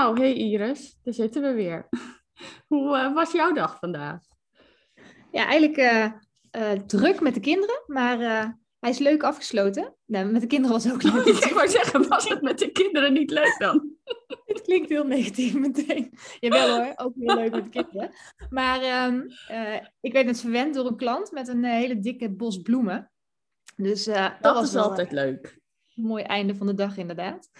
Nou, hey Iris, daar zitten we weer. Hoe uh, was jouw dag vandaag? Ja, eigenlijk uh, uh, druk met de kinderen, maar hij is leuk afgesloten. Nou, met de kinderen was het ook leuk. Ik wou zeggen, was het met de kinderen niet leuk dan? Het klinkt heel negatief meteen. Jawel hoor, ook heel leuk met de kinderen. Maar um, ik werd net verwend door een klant met een hele dikke bos bloemen. Dus dat, dat was is wel, altijd leuk mooi einde van de dag inderdaad.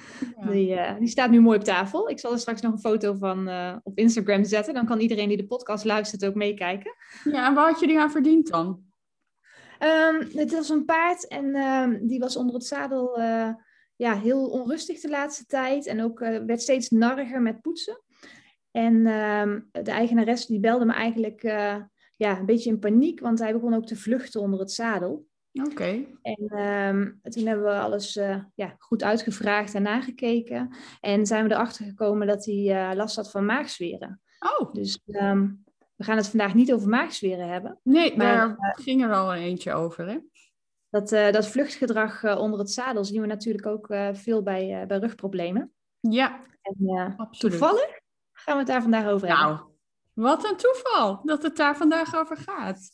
Die, uh, die, staat nu mooi op tafel. Ik zal er straks nog een foto van uh, op Instagram zetten. Dan kan iedereen die de podcast luistert ook meekijken. Ja, en waar had je die aan verdiend dan? Um, het was een paard en um, die was onder het zadel uh, ja, heel onrustig de laatste tijd. En ook werd steeds narriger met poetsen. En um, de eigenares die belde me eigenlijk ja, een beetje in paniek. Want hij begon ook te vluchten onder het zadel. Oké. En um, toen hebben we alles uh, ja, goed uitgevraagd en nagekeken. En zijn we erachter gekomen dat hij uh, last had van maagzweren. Oh. Dus um, we gaan het vandaag niet over maagzweren hebben. Nee, maar, daar uh, ging er al een eentje over, hè? Dat, dat vluchtgedrag onder het zadel zien we natuurlijk ook veel bij, bij rugproblemen. Ja, en, absoluut. Toevallig gaan we het daar vandaag over nou, hebben. Wat een toeval dat het daar vandaag over gaat.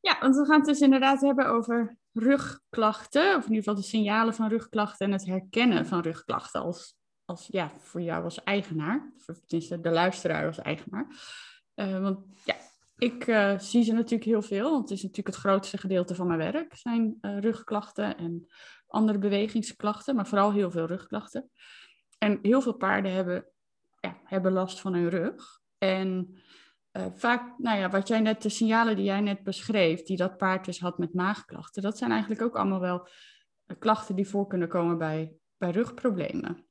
Ja, want we gaan het dus inderdaad hebben over rugklachten, of in ieder geval de signalen van rugklachten en het herkennen van rugklachten als, als ja, voor jou als eigenaar, of tenminste de luisteraar als eigenaar. Uh, want ja, ik uh, zie ze natuurlijk heel veel, want het is natuurlijk het grootste gedeelte van mijn werk, zijn uh, rugklachten en andere bewegingsklachten, maar vooral heel veel rugklachten. En heel veel paarden hebben, ja, hebben last van hun rug. En uh, vaak, nou ja, wat jij net, de signalen die jij net beschreef, die dat paard dus had met maagklachten, dat zijn eigenlijk ook allemaal wel uh, klachten die voor kunnen komen bij, bij rugproblemen.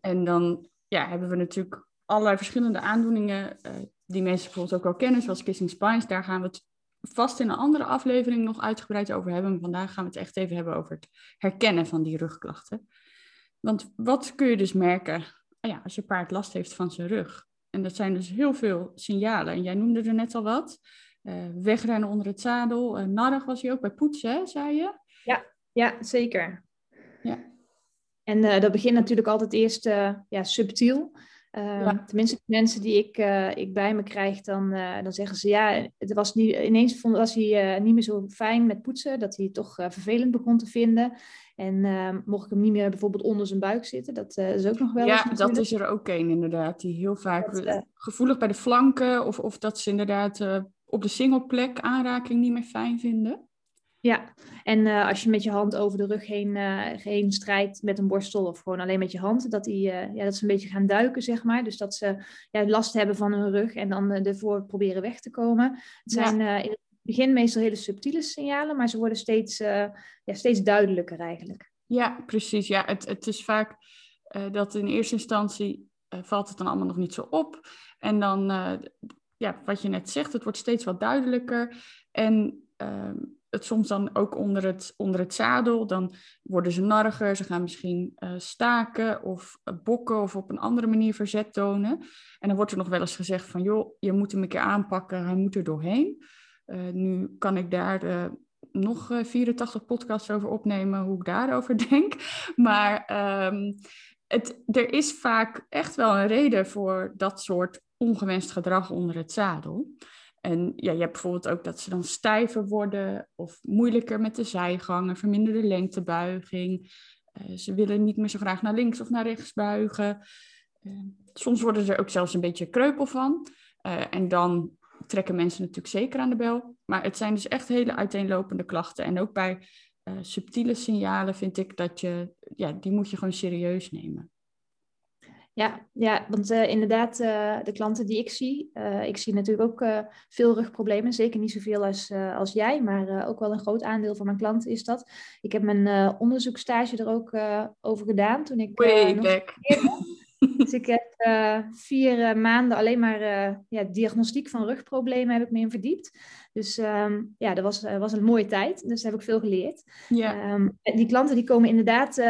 En dan ja, hebben we natuurlijk allerlei verschillende aandoeningen uh, die mensen bijvoorbeeld ook al kennen, zoals kissing spines. Daar gaan we het vast in een andere aflevering nog uitgebreid over hebben. Vandaag gaan we het echt even hebben over het herkennen van die rugklachten. Want wat kun je dus merken ja, als je paard last heeft van zijn rug? En dat zijn dus heel veel signalen. En jij noemde er net al wat. Uh, wegrennen onder het zadel. Uh, narrig was hij ook bij poetsen, zei je? Ja, ja zeker. Ja. En uh, dat begint natuurlijk altijd eerst ja, subtiel. Ja. Tenminste, de mensen die ik, ik bij me krijg, dan, dan zeggen ze ja, het was niet, ineens vond, was hij niet meer zo fijn met poetsen, dat hij het toch vervelend begon te vinden. En uh, mocht ik hem niet meer bijvoorbeeld onder zijn buik zitten, dat uh, is ook nog wel. Ja, dat is er ook een inderdaad, die heel vaak dat, uh, gevoelig bij de flanken of, of dat ze inderdaad uh, op de singleplek aanraking niet meer fijn vinden. Ja, en als je met je hand over de rug heen, heen strijkt met een borstel of gewoon alleen met je hand, dat, die, ja, dat ze een beetje gaan duiken, zeg maar. Dus dat ze ja, last hebben van hun rug en dan ervoor proberen weg te komen. Het zijn ja. in het begin meestal hele subtiele signalen, maar ze worden steeds, uh, ja, steeds duidelijker eigenlijk. Ja, precies. Ja, het, het is vaak uh, dat in eerste instantie uh, valt het dan allemaal nog niet zo op. En dan, ja, wat je net zegt, het wordt steeds wat duidelijker. En ehm, het soms dan ook onder het, onder het zadel, dan worden ze narriger, ze gaan misschien staken of bokken of op een andere manier verzet tonen. En dan wordt er nog wel eens gezegd van, joh, je moet hem een keer aanpakken, hij moet er doorheen. Uh, nu kan ik daar uh, nog uh, 84 podcasts over opnemen, hoe ik daarover denk. Maar um, het, er is vaak echt wel een reden voor dat soort ongewenst gedrag onder het zadel. En ja, je hebt bijvoorbeeld ook dat ze dan stijver worden of moeilijker met de zijgangen, verminderde lengtebuiging. Uh, ze willen niet meer zo graag naar links of naar rechts buigen. Uh, soms worden ze er ook zelfs een beetje kreupel van. Uh, en dan trekken mensen natuurlijk zeker aan de bel. Maar het zijn dus echt hele uiteenlopende klachten. En ook bij subtiele signalen vind ik dat je, ja, die moet je gewoon serieus nemen. Ja, ja want uh, inderdaad, uh, de klanten die ik zie, uh, ik zie natuurlijk ook veel rugproblemen. Zeker niet zoveel als, als jij, maar ook wel een groot aandeel van mijn klanten is dat. Ik heb mijn onderzoekstage er ook over gedaan toen ik. Way back. Dus ik heb vier maanden alleen maar ja, diagnostiek van rugproblemen heb ik me in verdiept. Dus um, ja, dat was, was een mooie tijd. Dus daar heb ik veel geleerd. Ja. Um, die klanten die komen inderdaad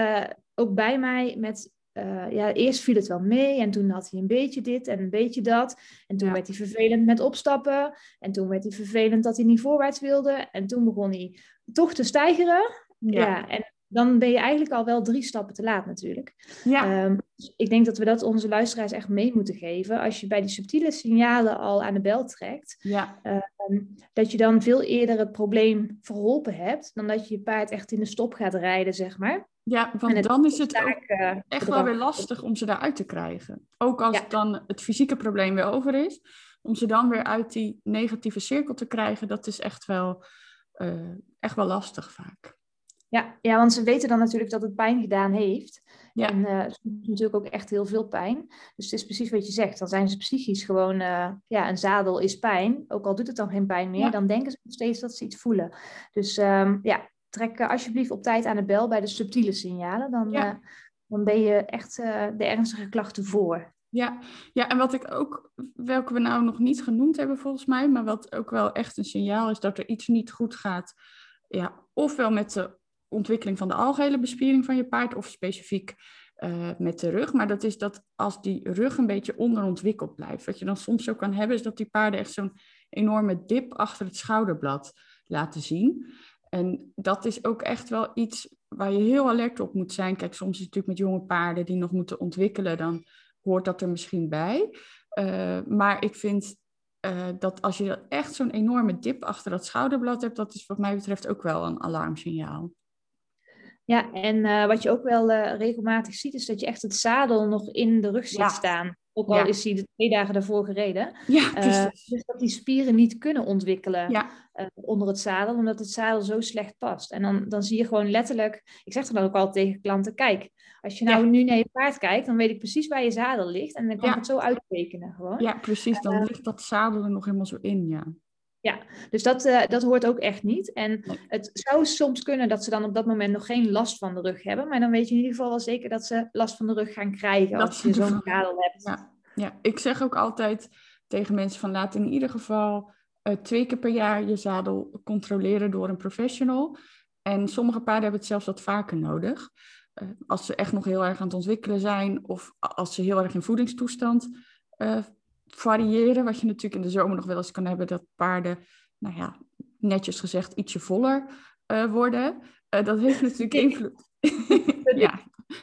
ook bij mij met uh, ja, eerst viel het wel mee en toen had hij een beetje dit en een beetje dat. En toen werd hij vervelend met opstappen. En toen werd hij vervelend dat hij niet voorwaarts wilde. En toen begon hij toch te stijgeren. Ja. en dan ben je eigenlijk al wel drie stappen te laat natuurlijk. Ja. Um, dus ik denk dat we dat onze luisteraars echt mee moeten geven. Als je bij die subtiele signalen al aan de bel trekt, ja. um, dat je dan veel eerder het probleem verholpen hebt, dan dat je je paard echt in de stop gaat rijden, zeg maar. Ja, want dan is het ook uh, echt wel weer lastig om ze daaruit te krijgen. Ook als ja. dan het fysieke probleem weer over is, om ze dan weer uit die negatieve cirkel te krijgen, dat is echt wel, uh, echt wel lastig vaak. Ja, ja, want ze weten dan natuurlijk dat het pijn gedaan heeft. Ja. En uh, het doet natuurlijk ook echt heel veel pijn. Dus het is precies wat je zegt. Dan zijn ze psychisch gewoon, uh, ja, een zadel is pijn. Ook al doet het dan geen pijn meer, ja. dan denken ze nog steeds dat ze iets voelen. Dus um, ja, trek alsjeblieft op tijd aan de bel bij de subtiele signalen. Dan, ja. uh, dan ben je echt de ernstige klachten voor. Ja. ja, en wat ik ook, welke we nou nog niet genoemd hebben volgens mij, maar wat ook wel echt een signaal is dat er iets niet goed gaat. Ja, ofwel met de ontwikkeling van de algehele bespiering van je paard of specifiek uh, met de rug. Maar dat is dat als die rug een beetje onderontwikkeld blijft. Wat je dan soms zo kan hebben, is dat die paarden echt zo'n enorme dip achter het schouderblad laten zien. En dat is ook echt wel iets waar je heel alert op moet zijn. Kijk, soms is het natuurlijk met jonge paarden die nog moeten ontwikkelen, dan hoort dat er misschien bij. Uh, maar ik vind uh, dat als je echt zo'n enorme dip achter dat schouderblad hebt, dat is wat mij betreft ook wel een alarmsignaal. Ja, en uh, wat je ook wel regelmatig ziet, is dat je echt het zadel nog in de rug ziet ja. staan. Ook al ja. is hij de twee dagen daarvoor gereden. Ja, uh, dus dat die spieren niet kunnen ontwikkelen ja. onder het zadel, omdat het zadel zo slecht past. En dan, dan zie je gewoon letterlijk, ik zeg er dan ook altijd tegen klanten, kijk, als je nou nu naar je paard kijkt, dan weet ik precies waar je zadel ligt. En dan kan ik het zo uittekenen gewoon. Ja, precies. Dan ligt dat zadel er nog helemaal zo in, ja. Ja, dus dat, uh, dat hoort ook echt niet. En het zou soms kunnen dat ze dan op dat moment nog geen last van de rug hebben. Maar dan weet je in ieder geval wel zeker dat ze last van de rug gaan krijgen dat als je zo'n zadel hebt. Ja, ja, ik zeg ook altijd tegen mensen van laat in ieder geval uh, twee keer per jaar je zadel controleren door een professional. En sommige paarden hebben het zelfs wat vaker nodig. Uh, als ze echt nog heel erg aan het ontwikkelen zijn of als ze heel erg in voedingstoestand variëren. Wat je natuurlijk in de zomer nog wel eens kan hebben, dat paarden, nou ja, netjes gezegd, ietsje voller uh, worden. Uh, dat heeft natuurlijk invloed. ja,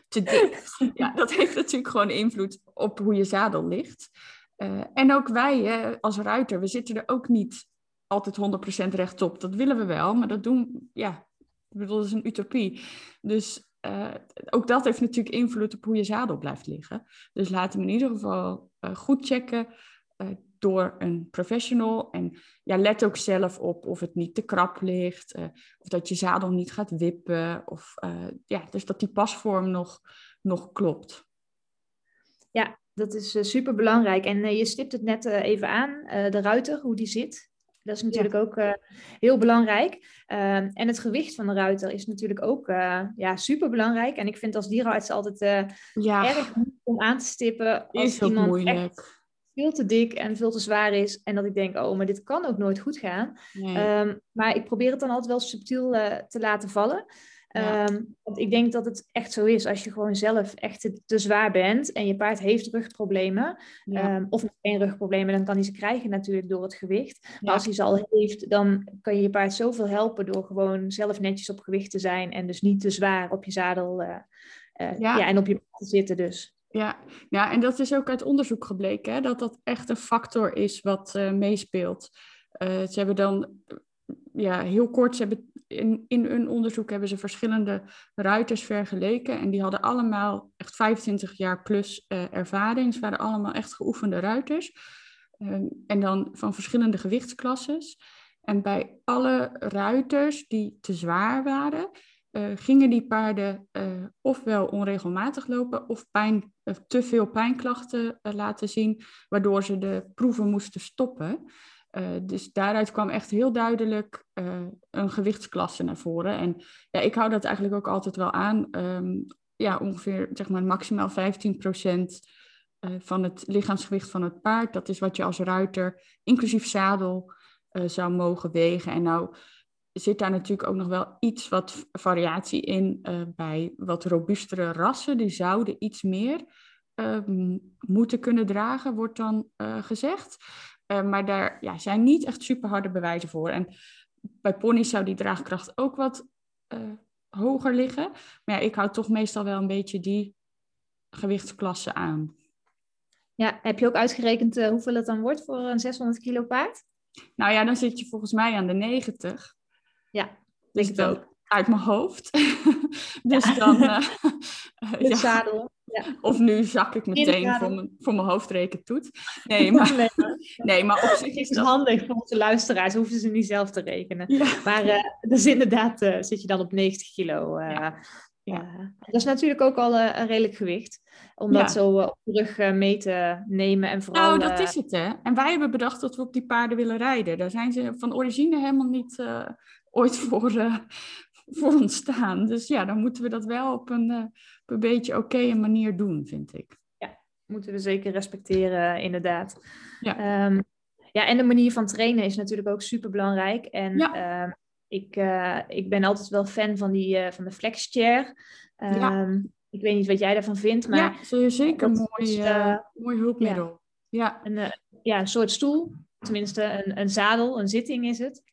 te dik. Ja, dat heeft natuurlijk gewoon invloed op hoe je zadel ligt. Uh, en ook wij hè, als ruiter, we zitten er ook niet altijd 100% rechtop. Dat willen we wel, maar dat doen, ja, ik bedoel, dat is een utopie. Dus uh, ook dat heeft natuurlijk invloed op hoe je zadel blijft liggen. Dus laat hem in ieder geval goed checken uh, door een professional. En ja, let ook zelf op of het niet te krap ligt, of dat je zadel niet gaat wippen, of ja, dus dat die pasvorm nog, nog klopt. Ja, dat is super belangrijk. En je stipt het net even aan, de ruiter, hoe die zit. Dat is natuurlijk ja. ook uh, heel belangrijk. Uh, en het gewicht van de ruiter is natuurlijk ook uh, ja, super belangrijk. En ik vind als dierenarts altijd eh, ja. erg moeilijk om aan te stippen als iemand moeilijk. echt veel te dik en veel te zwaar is. En dat ik denk, oh, maar dit kan ook nooit goed gaan. Nee. Um, maar ik probeer het dan altijd wel subtiel te laten vallen. Ja. Um, want ik denk dat het echt zo is als je gewoon zelf echt te, te zwaar bent en je paard heeft rugproblemen, ja. um, of geen rugproblemen, dan kan hij ze krijgen natuurlijk door het gewicht. Maar als hij ze al heeft, dan kan je je paard zoveel helpen door gewoon zelf netjes op gewicht te zijn en dus niet te zwaar op je zadel uh, uh, Ja. en op je paard te zitten dus. Ja, ja, en dat is ook uit onderzoek gebleken, hè, dat dat echt een factor is wat uh, meespeelt. Ze hebben dan, ja, heel kort, ze hebben in, in hun onderzoek hebben ze verschillende ruiters vergeleken. En die hadden allemaal echt 25 jaar plus uh, ervaring. Ze waren allemaal echt geoefende ruiters. Um, en dan van verschillende gewichtsklasses. En bij alle ruiters die te zwaar waren, gingen die paarden ofwel onregelmatig lopen of pijn, te veel pijnklachten laten zien, waardoor ze de proeven moesten stoppen. Dus daaruit kwam echt heel duidelijk een gewichtsklasse naar voren. En ja, ik hou dat eigenlijk ook altijd wel aan. Ehm, ja, ongeveer zeg maar, maximaal 15 procent uh, van het lichaamsgewicht van het paard. Dat is wat je als ruiter, inclusief zadel, zou mogen wegen. En nou zit daar natuurlijk ook nog wel iets wat variatie in bij wat robuustere rassen. Die zouden iets meer moeten kunnen dragen, wordt dan gezegd. Maar daar ja, zijn niet echt super harde bewijzen voor. En bij ponies zou die draagkracht ook wat hoger liggen. Maar ja, ik hou toch meestal wel een beetje die gewichtsklasse aan. Ja, heb je ook uitgerekend uh, hoeveel het dan wordt voor een 600 kilo paard? Nou ja, dan zit je volgens mij aan de 90. Ja, denk ik ook. Uit mijn hoofd. dus dan... Uh, ja. zadel. Ja. Of nu zak ik meteen voor mijn, voor mijn hoofdrekentoet. Nee, maar, nee, maar op zich is het handig voor onze luisteraars. Hoeven ze niet zelf te rekenen. Maar uh, dus inderdaad uh, zit je dan op 90 kilo. Ja. Dat is natuurlijk ook al een redelijk gewicht. Om dat zo op de rug mee te nemen. En vooral, nou, dat is het hè. En wij hebben bedacht dat we op die paarden willen rijden. Daar zijn ze van origine helemaal niet ooit voor, voor ontstaan. Dus ja, dan moeten we dat wel op een, uh, op een beetje oké manier doen, vind ik. Ja, moeten we zeker respecteren, inderdaad. Ja. Um, ja, en de manier van trainen is natuurlijk ook super belangrijk. En ja. um, ik, uh, ik ben altijd wel fan van, die, uh, van de flexchair. Um, ja. Ehm, ik weet niet wat jij daarvan vindt, maar... Ja, zeker een mooi, mooi hulpmiddel. Ja, ja. Een, ja, een soort stoel. Tenminste, een, een zadel, een zitting is het.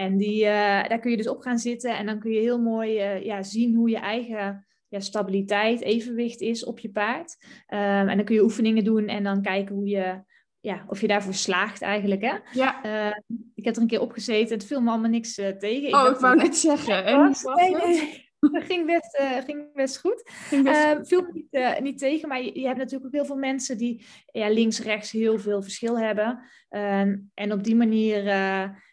En die, uh, daar kun je dus op gaan zitten en dan kun je heel mooi uh, ja, zien hoe je eigen ja, stabiliteit, evenwicht is op je paard. Um, en dan kun je oefeningen doen en dan kijken hoe je, ja, of je daarvoor slaagt eigenlijk. Hè? Ja. Uh, ik heb er een keer op gezeten, het viel me allemaal niks tegen. Ik oh, ik wou net zeggen. En nee, nee. Dat ging best, uh, ging best goed. Ging best uh, viel me niet, uh, niet, tegen, maar je, je, hebt natuurlijk ook heel veel mensen die ja, links-rechts heel veel verschil hebben. Ehm, en op die manier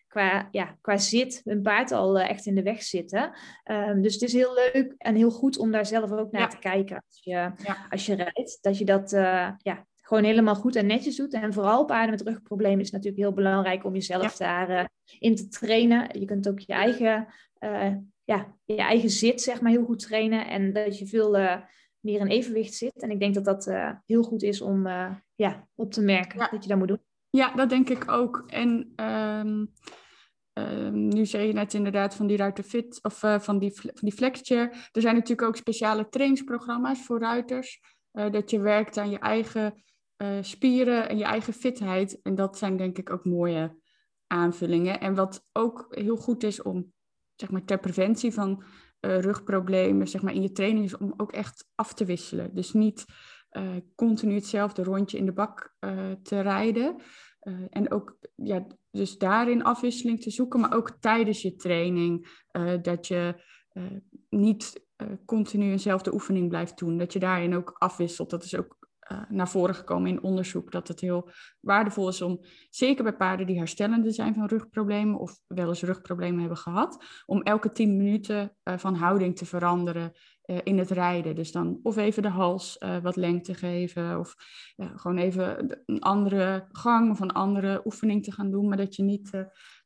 qua, ja, qua zit een paard al uh, echt in de weg zitten. Um, dus het is heel leuk en heel goed om daar zelf ook naar ja. te kijken als je, ja. als je rijdt. Dat je dat uh, ja, gewoon helemaal goed en netjes doet. En vooral paarden met rugproblemen is natuurlijk heel belangrijk om jezelf daarin uh, in te trainen. Je kunt ook je eigen, ja, je eigen zit zeg maar, heel goed trainen. En dat je veel meer in evenwicht zit. En ik denk dat dat heel goed is om ja, op te merken dat je dat moet doen. Ja, dat denk ik ook. En um, um, nu zei je net inderdaad van die ruiter fit of uh, van die, van die flexchair. Er zijn natuurlijk ook speciale trainingsprogramma's voor ruiters. Uh, dat je werkt aan je eigen uh, spieren en je eigen fitheid. En dat zijn denk ik ook mooie aanvullingen. En wat ook heel goed is om, zeg maar, ter preventie van rugproblemen, zeg maar, in je training is om ook echt af te wisselen. Dus niet continu hetzelfde rondje in de bak uh, te rijden. Uh, en ook ja, dus daarin afwisseling te zoeken, maar ook tijdens je training. dat je niet continu eenzelfde oefening blijft doen. Dat je daarin ook afwisselt. Dat is ook naar voren gekomen in onderzoek dat het heel waardevol is om, zeker bij paarden die herstellende zijn van rugproblemen of wel eens rugproblemen hebben gehad, om elke tien minuten van houding te veranderen uh, in het rijden. Dus dan of even de hals wat lengte geven of gewoon even een andere gang of een andere oefening te gaan doen, maar dat je niet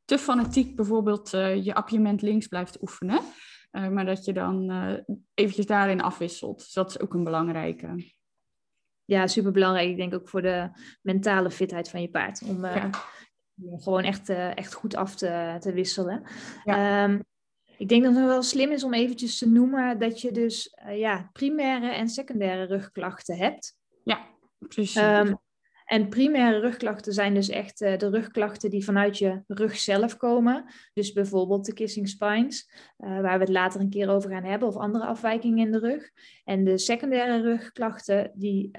te fanatiek bijvoorbeeld je appiëment links blijft oefenen. maar dat je dan eventjes daarin afwisselt. Dus dat is ook een belangrijke ja, super belangrijk. Ik denk ook voor de mentale fitheid van je paard. Om gewoon echt, echt goed af te, te wisselen. Ja. Um, ik denk dat het wel slim is om eventjes te noemen dat je dus uh, ja, primaire en secundaire rugklachten hebt. Ja, precies. Um, en primaire rugklachten zijn dus echt uh, de rugklachten die vanuit je rug zelf komen. Dus bijvoorbeeld de kissing spines, uh, waar we het later een keer over gaan hebben, of andere afwijkingen in de rug. En de secundaire rugklachten, die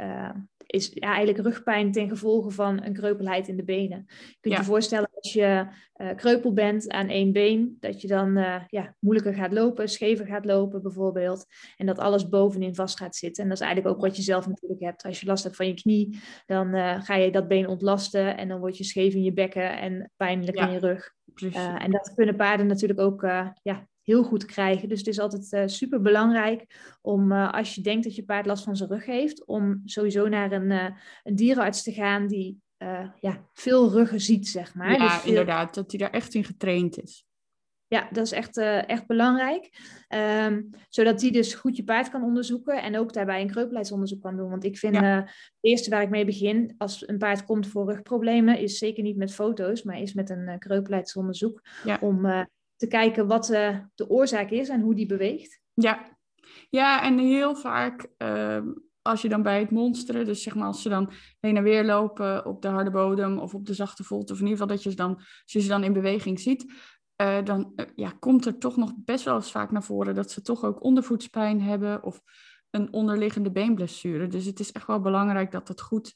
is ja, eigenlijk rugpijn ten gevolge van een kreupelheid in de benen. Je kunt je voorstellen als je uh, kreupel bent aan één been, dat je dan uh, ja, moeilijker gaat lopen, schever gaat lopen bijvoorbeeld. En dat alles bovenin vast gaat zitten. En dat is eigenlijk ook wat je zelf natuurlijk hebt. Als je last hebt van je knie, dan uh, ga je dat been ontlasten en dan word je scheef in je bekken en pijnlijk in je rug. en dat kunnen paarden natuurlijk ook ja, heel goed krijgen. Dus het is altijd uh, super belangrijk om, als je denkt dat je paard last van zijn rug heeft, om sowieso naar een, een dierenarts te gaan die ja, veel ruggen ziet, zeg maar. Ja, dus inderdaad, dat hij daar echt in getraind is. Ja, dat is echt, uh, echt belangrijk. Um, zodat die dus goed je paard kan onderzoeken en ook daarbij een kreupelheidsonderzoek kan doen. Want ik vind ja. uh, het eerste waar ik mee begin als een paard komt voor rugproblemen, is zeker niet met foto's, maar is met een uh, kreupelheidsonderzoek. Ja. Om te kijken wat de oorzaak is en hoe die beweegt. Ja, ja en heel vaak ehm, als je dan bij het monsteren, dus zeg maar als ze dan heen en weer lopen op de harde bodem of op de zachte volt, of in ieder geval dat je ze dan, als je ze dan in beweging ziet, uh, dan uh, ja, komt er toch nog best wel eens vaak naar voren dat ze toch ook ondervoetspijn hebben of een onderliggende beenblessure. Dus het is echt wel belangrijk dat het goed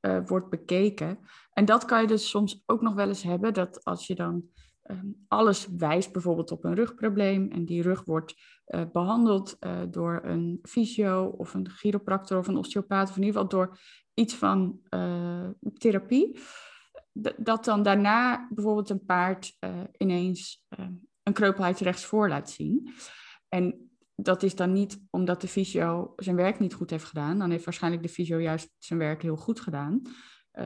uh, wordt bekeken. En dat kan je dus soms ook nog wel eens hebben, dat als je dan ehm, alles wijst bijvoorbeeld op een rugprobleem en die rug wordt behandeld door een fysio of een chiropractor of een osteopaat of in ieder geval door iets van therapie dat dan daarna bijvoorbeeld een paard ineens uh, een kreupelheid rechtsvoor laat zien. En dat is dan niet omdat de fysio zijn werk niet goed heeft gedaan. Dan heeft waarschijnlijk de fysio juist zijn werk heel goed gedaan.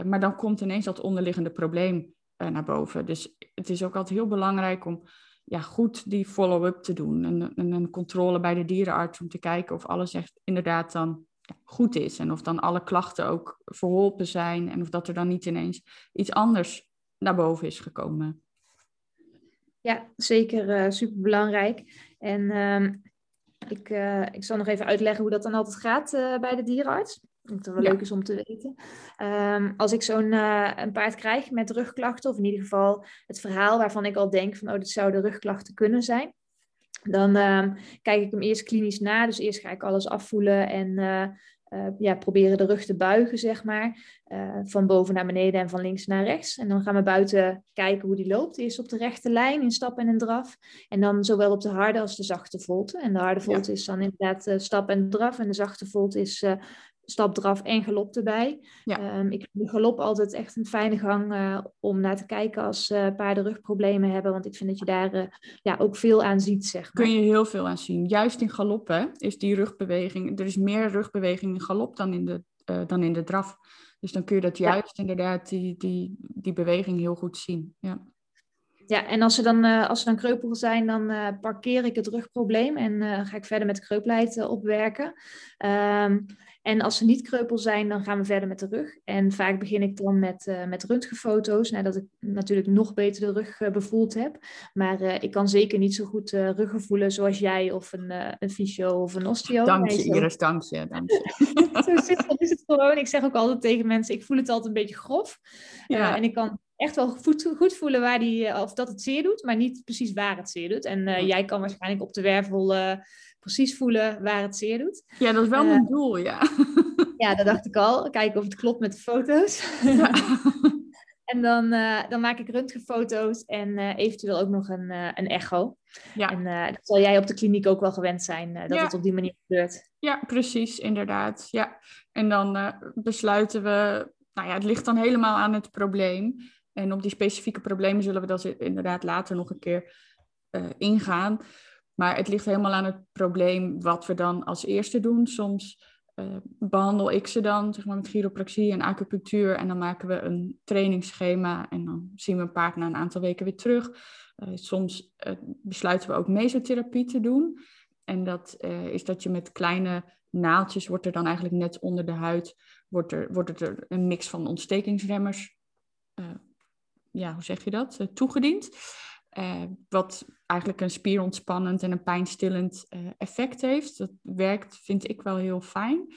Maar dan komt ineens dat onderliggende probleem naar boven. Dus het is ook altijd heel belangrijk om ja, goed die follow-up te doen. En, en een controle bij de dierenarts om te kijken of alles echt inderdaad dan goed is. En of dan alle klachten ook verholpen zijn. En of dat er dan niet ineens iets anders naar boven is gekomen. Ja, zeker uh, eh, super belangrijk. En uh, ik, uh, ik zal nog even uitleggen hoe dat dan altijd gaat bij de dierenarts. Dat het wel ja. leuk is om te weten. Um, als ik zo'n een paard krijg met rugklachten, of in ieder geval het verhaal waarvan ik al denk van, oh, dit zouden rugklachten kunnen zijn, dan uh, kijk ik hem eerst klinisch na. Dus eerst ga ik alles afvoelen en uh, uh, ja, proberen de rug te buigen, zeg maar. Uh, van boven naar beneden en van links naar rechts. En dan gaan we buiten kijken hoe die loopt. Eerst op de rechte lijn in stap en in draf. En dan zowel op de harde als de zachte volte. En de harde volte ja. is dan inderdaad stap en draf. En de zachte volte is stap, draf en galop erbij. Ja. Um, ik vind de galop altijd echt een fijne gang uh, om naar te kijken als uh, paarden rugproblemen hebben. Want ik vind dat je daar uh, ja, ook veel aan ziet, zeg maar. Kun je heel veel aan zien. Juist in galop hè, is die rugbeweging... Er is meer rugbeweging in galop dan in de, dan in de draf. Dus dan kun je dat juist ja. inderdaad, die, die, die beweging heel goed zien. Ja. Ja, en als ze dan, uh, als ze dan kreupel zijn, dan uh, parkeer ik het rugprobleem en uh, ga ik verder met de kreupelheid opwerken. Um, en als ze niet kreupel zijn, dan gaan we verder met de rug. En vaak begin ik dan met, met röntgenfoto's, nadat ik natuurlijk nog beter de rug bevoeld heb. Maar ik kan zeker niet zo goed ruggen voelen zoals jij of een, een fysio of een osteo. Dank je, Iris, dank je. Dank je. zo simpel is het gewoon. Ik zeg ook altijd tegen mensen, ik voel het altijd een beetje grof. Ja. en ik kan echt wel goed, goed voelen waar die, of dat het zeer doet, maar niet precies waar het zeer doet. En jij kan waarschijnlijk op de wervel precies voelen waar het zeer doet. Ja, dat is wel mijn doel, ja. Ja, dat dacht ik al. Kijken of het klopt met de foto's. Ja. en dan, dan maak ik röntgenfoto's en eventueel ook nog een, een echo. Ja. En dat zal jij op de kliniek ook wel gewend zijn, dat ja. het op die manier gebeurt. Ja, precies, inderdaad. Ja. En dan besluiten we, nou ja, het ligt dan helemaal aan het probleem. En op die specifieke problemen zullen we dan inderdaad later nog een keer ingaan. Maar het ligt helemaal aan het probleem wat we dan als eerste doen. Soms uh, behandel ik ze dan zeg maar, met chiropractie en acupunctuur. En dan maken we een trainingsschema. En dan zien we een paard na een aantal weken weer terug. Uh, soms besluiten we ook mesotherapie te doen. En dat is dat je met kleine naaldjes wordt er dan eigenlijk net onder de huid... wordt er, wordt er een mix van ontstekingsremmers... ja, hoe zeg je dat? toegediend. Uh, wat eigenlijk een spierontspannend en een pijnstillend uh, effect heeft. Dat werkt, vind ik wel heel fijn.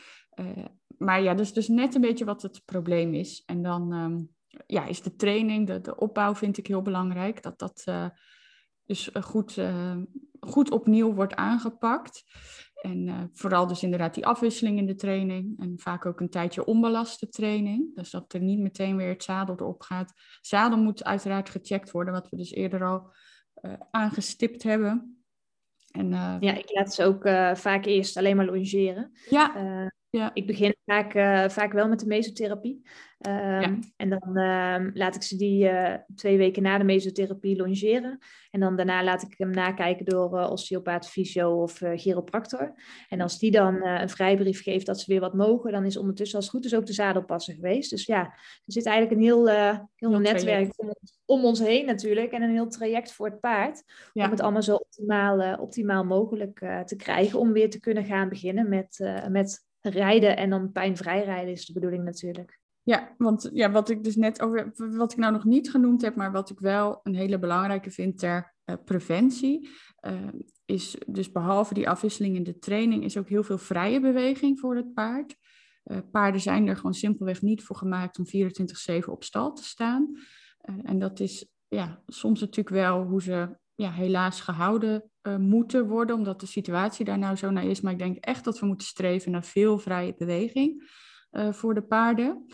Maar ja, dus, dus net een beetje wat het probleem is. En dan um, ja, is de training, de, de opbouw vind ik heel belangrijk. Dat dat dus goed, goed opnieuw wordt aangepakt. En uh, vooral dus inderdaad die afwisseling in de training. En vaak ook een tijdje onbelaste training. Dus dat er niet meteen weer het zadel erop gaat. Zadel moet uiteraard gecheckt worden, wat we dus eerder al uh, aangestipt hebben. En, uh, ja, ik laat ze ook vaak eerst alleen maar longeren. Ja, Ja. Ik begin vaak, uh, vaak wel met de mesotherapie. Um, En dan uh, laat ik ze die uh, twee weken na de mesotherapie longeren. En dan daarna laat ik hem nakijken door uh, osteopaat, fysio of chiropractor. En als die dan een vrijbrief geeft dat ze weer wat mogen, dan is ondertussen als het goed is ook de zadelpassen geweest. Dus ja, er zit eigenlijk een heel, heel, netwerk om, om, ons heen natuurlijk. En een heel traject voor het paard. Om het allemaal zo optimaal, optimaal mogelijk te krijgen. Om weer te kunnen gaan beginnen met, met rijden en dan pijnvrij rijden is de bedoeling natuurlijk. Ja, want ja, wat ik dus net over, wat ik nou nog niet genoemd heb, maar wat ik wel een hele belangrijke vind ter uh, preventie, uh, is dus behalve die afwisseling in de training, is ook heel veel vrije beweging voor het paard. Uh, paarden zijn er gewoon simpelweg niet voor gemaakt om 24-7 op stal te staan. en dat is ja, soms natuurlijk wel hoe ze ja, helaas gehouden moeten worden, omdat de situatie daar nou zo naar is. Maar ik denk echt dat we moeten streven naar veel vrije beweging voor de paarden.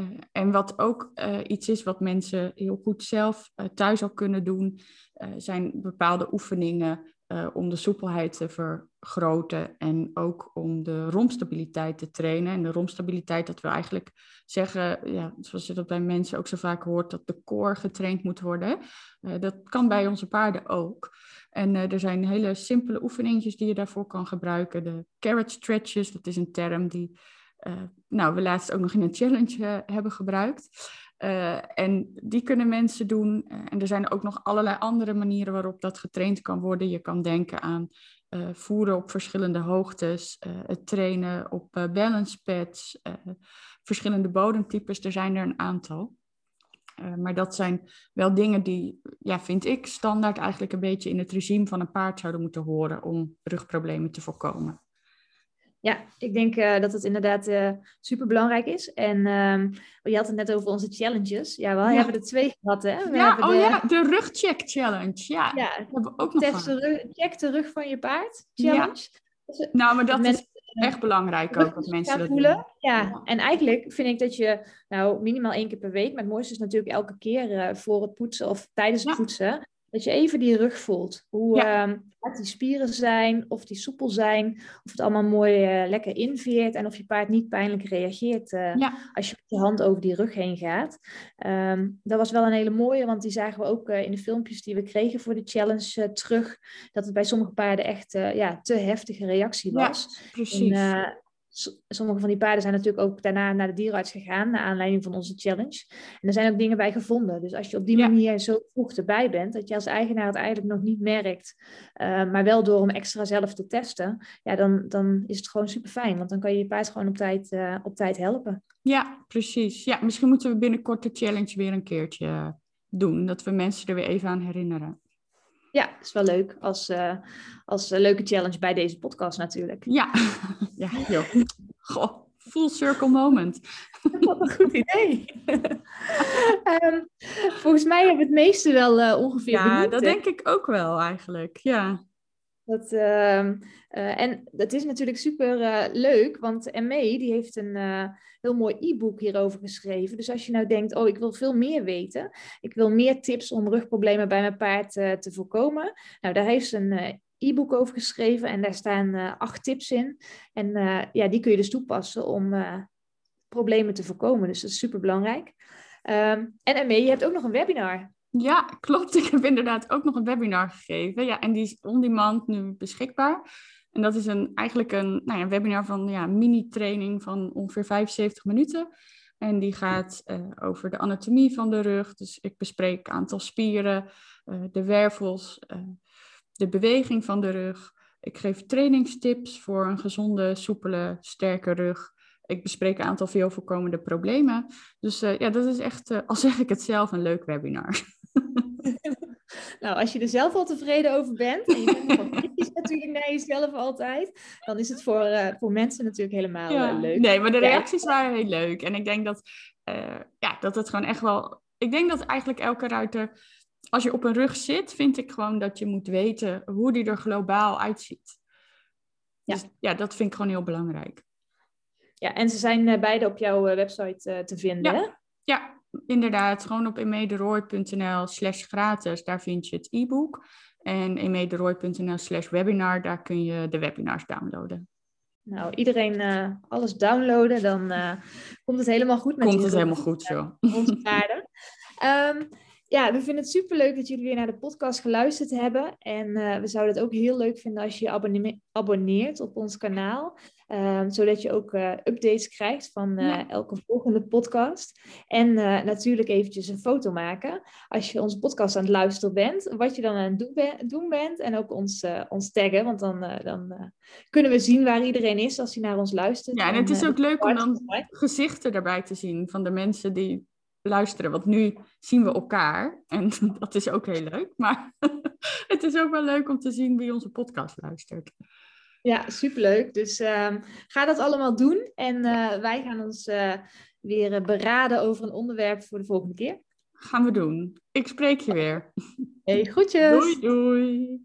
Uh, en wat ook uh, iets is wat mensen heel goed zelf uh, thuis al kunnen doen, zijn bepaalde oefeningen om de soepelheid te vergroten en ook om de rompstabiliteit te trainen. En de rompstabiliteit, dat wil eigenlijk zeggen, ja, zoals je dat bij mensen ook zo vaak hoort, dat de core getraind moet worden. dat kan bij onze paarden ook. En er zijn hele simpele oefeningetjes die je daarvoor kan gebruiken. De carrot stretches, dat is een term die uh, nou, we laatst ook nog in een challenge uh, hebben gebruikt. En die kunnen mensen doen. en er zijn ook nog allerlei andere manieren waarop dat getraind kan worden. Je kan denken aan voeren op verschillende hoogtes, het trainen op balance pads, verschillende bodemtypes. Er zijn er een aantal. Maar dat zijn wel dingen die, ja, vind ik, standaard eigenlijk een beetje in het regime van een paard zouden moeten horen om rugproblemen te voorkomen. Ja, ik denk uh, dat het inderdaad uh, eh, super belangrijk is. En um, je had het net over onze challenges. Ja, we hebben er twee gehad, hè? We ja, oh de... ja, de rugcheck challenge. Ja, ja hebben we ook nog de rug, check de rug van je paard challenge. Ja. nou, maar dat is echt belangrijk ook, dat mensen dat voelen. Doen. Ja, en eigenlijk vind ik dat je nou minimaal één keer per week, maar het mooiste is natuurlijk elke keer uh, voor het poetsen of tijdens het poetsen, dat je even die rug voelt. Hoe ja. uh, die spieren zijn, of die soepel zijn, of het allemaal mooi uh, lekker inveert en of je paard niet pijnlijk reageert uh, als je met je hand over die rug heen gaat. Um, dat was wel een hele mooie, want die zagen we ook eh, in de filmpjes die we kregen voor de challenge terug, dat het bij sommige paarden echt ja, te heftige reactie was. Ja, precies. En, sommige van die paarden zijn natuurlijk ook daarna naar de dierenarts gegaan, naar aanleiding van onze challenge. En er zijn ook dingen bij gevonden. Dus als je op die manier zo vroeg erbij bent, dat je als eigenaar het eigenlijk nog niet merkt, uh, maar wel door hem extra zelf te testen, ja, dan, dan is het gewoon super fijn. Want dan kan je je paard gewoon op tijd, uh, op tijd helpen. Ja, precies. Ja, misschien moeten we binnenkort de challenge weer een keertje doen, dat we mensen er weer even aan herinneren. Ja, is wel leuk als, uh, als uh, leuke challenge bij deze podcast natuurlijk. Ja, ja joh. Goh, full circle moment. Wat een goed idee. um, volgens mij hebben we het meeste wel uh, ongeveer Ja, dat denk ik ook wel eigenlijk, ja. Dat, uh, uh, en dat is natuurlijk super uh, leuk, want ME die heeft een heel mooi e-book hierover geschreven. Dus als je nou denkt, oh ik wil veel meer weten, ik wil meer tips om rugproblemen bij mijn paard te voorkomen. Nou, daar heeft ze een e-book over geschreven en daar staan acht tips in. En ja, die kun je dus toepassen om problemen te voorkomen. Dus dat is super belangrijk. Um, en ME, je hebt ook nog een webinar. Ja, klopt. Ik heb inderdaad ook nog een webinar gegeven. Ja, en die is on-demand nu beschikbaar. En dat is een, eigenlijk een, nou ja, webinar van ja, mini-training van ongeveer 75 minuten. En die gaat uh, over de anatomie van de rug. Dus ik bespreek aantal spieren, uh, de wervels, uh, de beweging van de rug. Ik geef trainingstips voor een gezonde, soepele, sterke rug. Ik bespreek een aantal veel voorkomende problemen. Dus ja, dat is echt, al zeg ik het zelf, een leuk webinar. Nou, als je er zelf al tevreden over bent, en je bent nog kritisch natuurlijk naar jezelf altijd, dan is het voor, uh, voor mensen natuurlijk helemaal uh, leuk. Nee, maar de reacties waren heel leuk. En ik denk dat, uh, ja, dat het gewoon echt wel... Ik denk dat eigenlijk elke ruiter, als je op een rug zit, vind ik gewoon dat je moet weten hoe die er globaal uitziet. Ja. Dus ja, dat vind ik gewoon heel belangrijk. Ja, en ze zijn beide op jouw website te vinden, ja. Hè? Ja, inderdaad, gewoon op emederoy.nl slash gratis, daar vind je het e-book. En emederoy.nl slash webinar, daar kun je de webinars downloaden. Nou, iedereen uh, alles downloaden, dan uh, komt het helemaal goed met Komt het helemaal goed, zo. Onze paarden. um, ja, we vinden het superleuk dat jullie weer naar de podcast geluisterd hebben. En uh, we zouden het ook heel leuk vinden als je je abonneert op ons kanaal. Um, zodat je ook uh, updates krijgt van ja. elke volgende podcast. En natuurlijk eventjes een foto maken als je onze podcast aan het luisteren bent. Wat je dan aan het doen bent. En ook ons, ons taggen, want dan, dan kunnen we zien waar iedereen is als hij naar ons luistert. Ja, en het is ook leuk om dan gezichten erbij te zien van de mensen die luisteren. Want nu zien we elkaar en dat is ook heel leuk. Maar het is ook wel leuk om te zien wie onze podcast luistert. Ja, superleuk. Dus um, ga dat allemaal doen. En uh, wij gaan ons uh, weer beraden over een onderwerp voor de volgende keer. Gaan we doen. Ik spreek je weer. Hey, groetjes. Doei, doei.